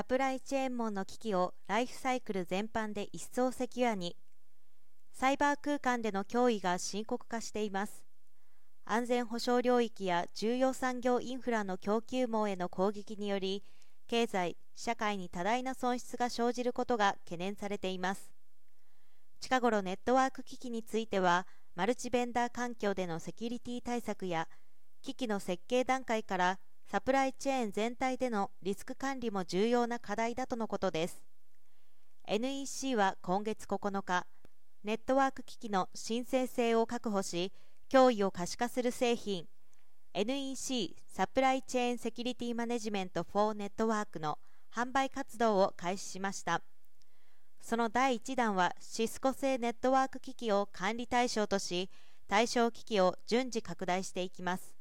サプライチェーン網の危機をライフサイクル全般で一層セキュアに。サイバー空間での脅威が深刻化しています。安全保障領域や重要産業インフラの供給網への攻撃により経済社会に多大な損失が生じることが懸念されています。近頃ネットワーク機器についてはマルチベンダー環境でのセキュリティ対策や機器の設計段階からサプライチェーン全体でのリスク管理も重要な課題だとのことです。NEC は今月9日ネットワーク機器の申請性を確保し脅威を可視化する製品 NEC サプライチェーンセキュリティマネジメント for ネットワークの販売活動を開始しました。その第1弾はシスコ製ネットワーク機器を管理対象とし対象機器を順次拡大していきます。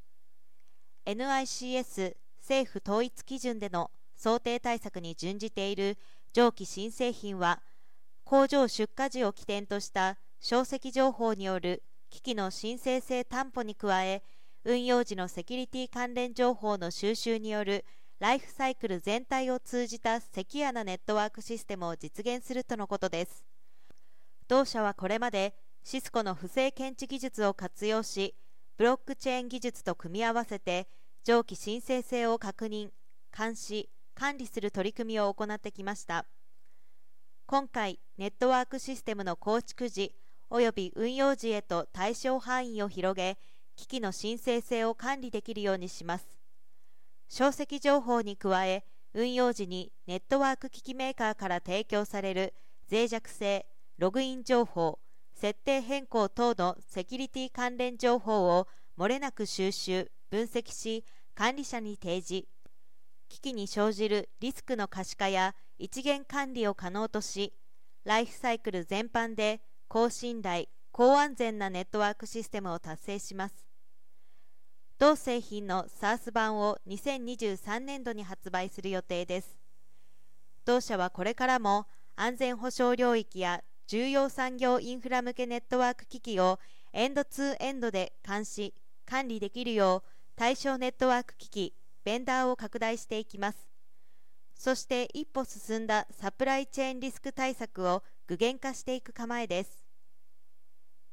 NICS 政府統一基準での想定対策に準じている上記新製品は工場出荷時を起点とした小石情報による機器の申請性担保に加え運用時のセキュリティ関連情報の収集によるライフサイクル全体を通じたセキュアなネットワークシステムを実現するとのことです。同社はこれまでシスコの不正検知技術を活用しブロックチェーン技術と組み合わせて上記申請性を確認監視管理する取り組みを行ってきました。今回ネットワークシステムの構築時および運用時へと対象範囲を広げ機器の申請性を管理できるようにします。小石情報に加え運用時にネットワーク機器メーカーから提供される脆弱性ログイン情報設定変更等のセキュリティ関連情報を漏れなく収集。分析し管理者に提示。危機に生じるリスクの可視化や一元管理を可能としライフサイクル全般で高信頼高安全なネットワークシステムを達成します。同製品の SARS 版を2023年度に発売する予定です。同社はこれからも安全保障領域や重要産業インフラ向けネットワーク機器をエンドツーエンドで監視管理できるよう対象ネットワーク機器ベンダーを拡大していきます。そして一歩進んだサプライチェーンリスク対策を具現化していく構えです。